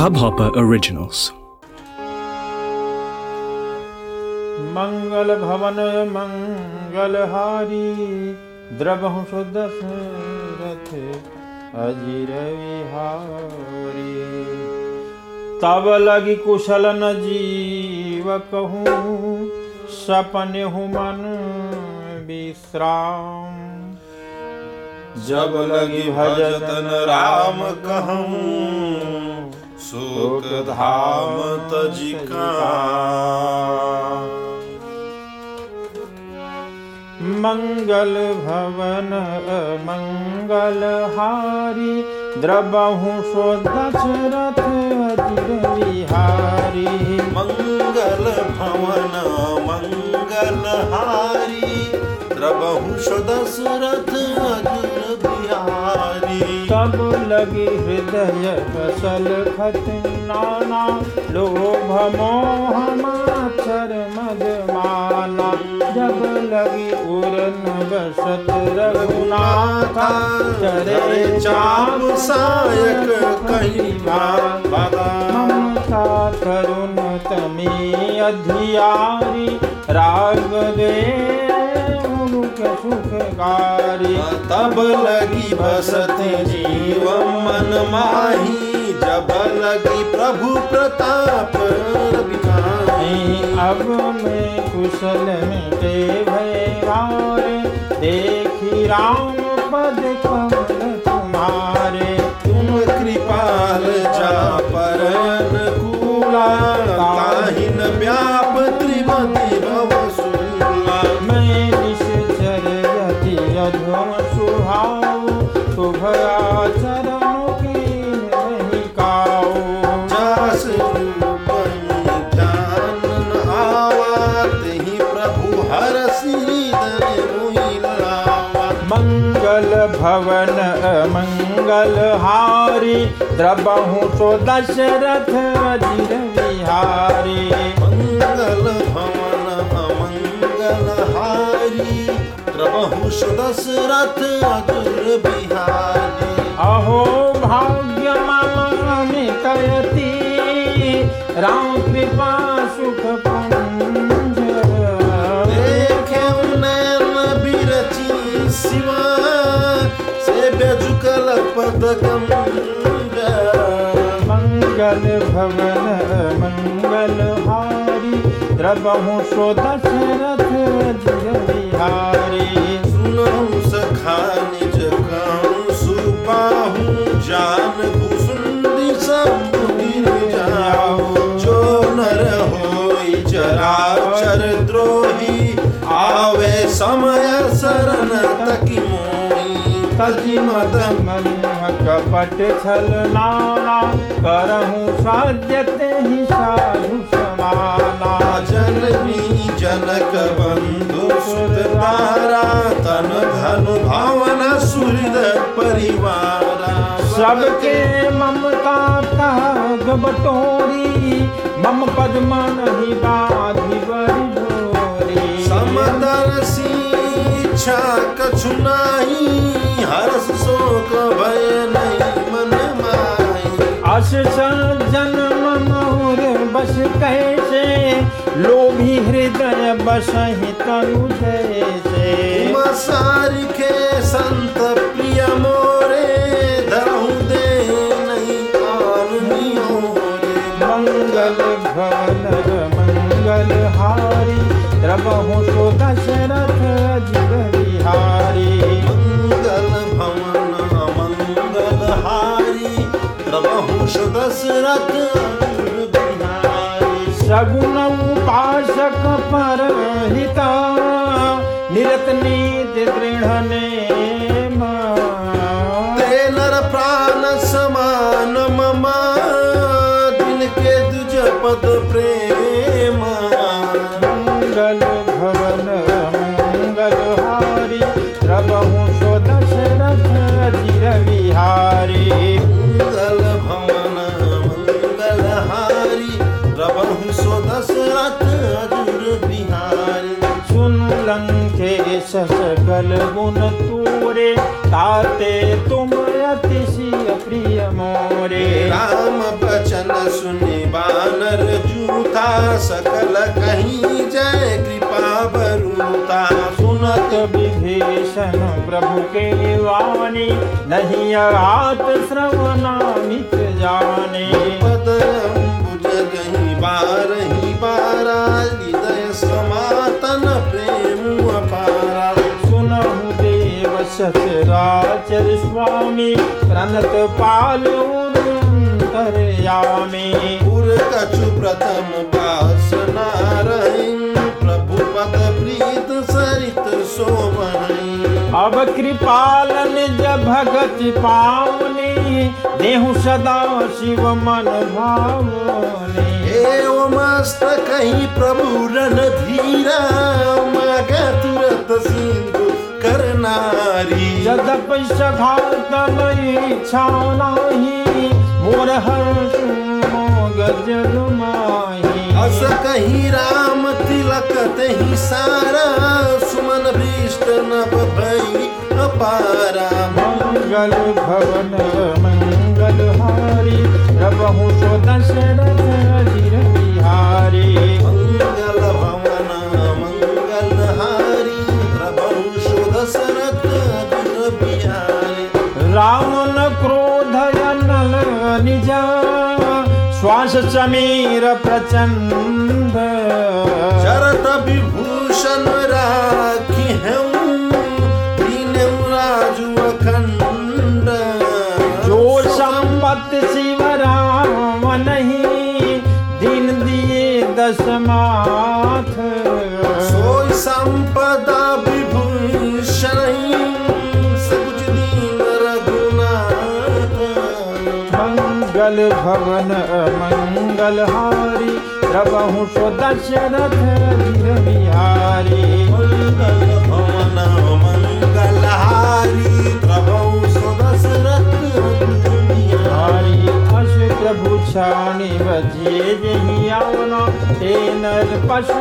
Hubhopper Originals. मंगल भवन मंगलहारी द्रवहु दशरथ अजीर विहारी तब लगी कुशल न जीव कहूँ सपन हूँ मन विश्राम जब लगी भजतन राम कहूँ सुख धाम तजिका। मंगल भवन, मंगल हारी, द्रबहु सो दशरथ विहारी मंगल भवन, मंगल हारी, द्रबहु सो दशरथ बिहारी तब लगी हृदय फ़सल खत नाना, लोभ मोह माचर मद माना जब लगी उरन बसत रघुनाथा, चरे चाम सायक कही ममता तरुण तमी अधियारी राग दे सुखकारी तब लगी बसत जीव मन माही। जब लगी प्रभु प्रताप अब मैं कुशल मिटे भय देखी राम पद मंगल हारी द्रबहु सो दशरथ अजिर विहारी मंगल भवन अमंगल हारी प्रभु दशरथ अजुर बिहारी अहो भाग्य मम कयति राम कृपा सुख पुंज देखे नैन बिरची शिवा। से मंगल भवन मंगल हारी द्रबहु सो दशरथ विहारी सुनहु सखा निज कहूँ सुपाहू जान भूसुंदी सब जाओ। जो नर होई चराचर द्रोही आवे समय शरण तकी मोई। तजि मद मन कपट छल नाना करहूँ साध्यते ही साधु समाना। जननी जनक बंधु सुत तारा तन धनु भावना सुहृद परिवारा। सबके ममता ताग बटोरी मम पद्म नहीं बाधि बड़ी डोरी समदर्शी इच्छा कछु नाही बसहि तनु संत प्रिय मोरे धरहु दे नहीं मंगल भवन, मंगल हारी द्रबहु सो दशरथ अजिर विहारी मंगल भवन मंगल हारी प्रभु दशरथ बिहारी ਪਰ ਹਿਤਾ ਨਿਰਤਨੀ ਤੇ ਦ੍ਰਿੜਾਨੇ ताते तुम अतिशय प्रिय मोरे। राम बचन सुने बानर जूथा सकल कहीं जय कृपा बरूता। सुनत विभीषण प्रभु के वाणी नहीं आत श्रवणामित जाने। पद गही बारही बारा सचराचर स्वामी प्रणत पाल यामी पुर कछु प्रथम वासना रही प्रभु पद प्रीत सरित शोभई अब कृपालन जब भगत पावनी देहु सदा शिव मन भावनी। एवं मस्त कहीं प्रभु रण धीरा मग तुरत सिंधु करनारी जदप सघात इच्छा नाही मोर हर्ष गजल माही अस कहीं राम तिलक तही सारा सुमन भीष्ट नभ भई अपारा। मंगल भवन मंगल हारी प्रभु सो दशरथ बिहारी श्वास समीर प्रचंड। शरत विभूषण राखी हूँ राजु अखंड। जो संपत शिव राम नहीं दिन दिए दशमाथ सोई संपदा विभूषण मंगल भवन मंगल हारी प्रभु सो दशरथ बिहारी मंगल भवन मंगल हारी प्रभु सुदशरथ हारी अस प्रभु छाणी बजे जही आवना ते नर पशु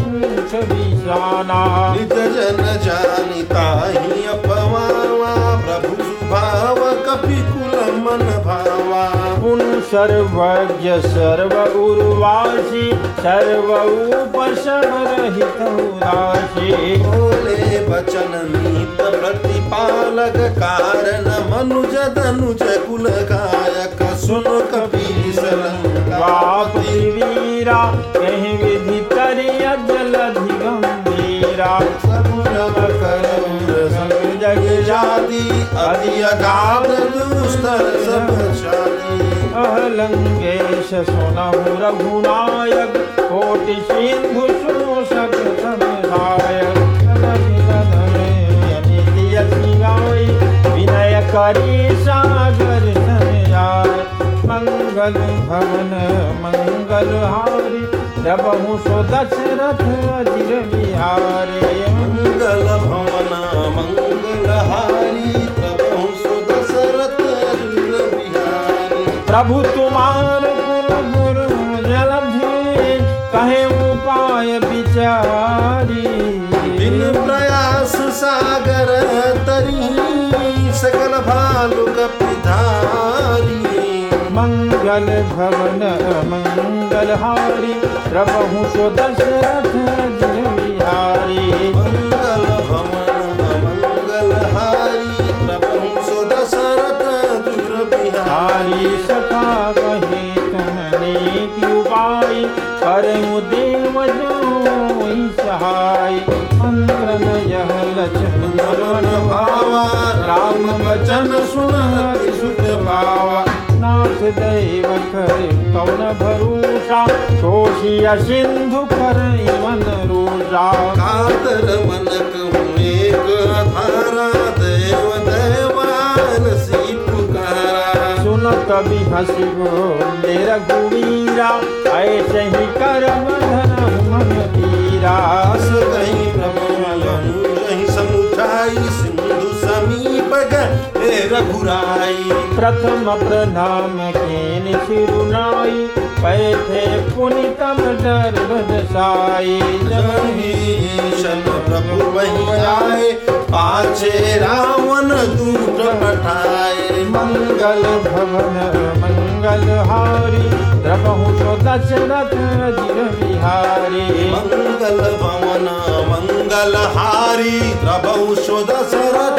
पूछ बिसाना सर्वज्ञ सर्व उर्वासी सर्व उपशम रहित उदासी। बोले बचन नीत प्रतिपालक कारण मनुज धनुज कुल गायक सुन कपीस बाप वीरा कहीं विधि करिय जलधि गंभीरा। जग जाति अति अगाध दुस्तर सब शादी अहलंगेश सुनहु रघुनायक, कोटि सिंधु शोषक समुदायक विनय करी सागर मंगल भवन, मंगल हारी प्रभु सो दशरथ अजिर बिहारी मंगल प्रभु तुम्हार गुरु गुरु जलधि कहे उपाय विचारी। बिन प्रयास सागर तरी सकल भालु कपिधारी मंगल भवन मंगल हारी प्रभु सो दशरथ बिहारी। मंगल भवन मंगल हारी प्रभु सुदशरथ अजुर बिहारी। करमु देव जो सहाय मंत्र यह लक्ष्मण मरण भावा राम वचन सुन सुख पावा नाथ दैव कौन भरूषा शोषिया सिंधु कर मन रूषा कातर मनक एक धारा कवि हसी बोले रघुवीरा ऐसे ही कर्म धन मन धीरा रघुराई। प्रथम प्रणाम केन सिरुनाई पैथे पुनितम दर्भ दसाई ईशन प्रभु वही आए पाछे रावण दूत पठाए। मंगल भवन मंगल हारी प्रभु सो दशरथ बिहारी। मंगल भवन मंगल हारी प्रभु सो दशरथ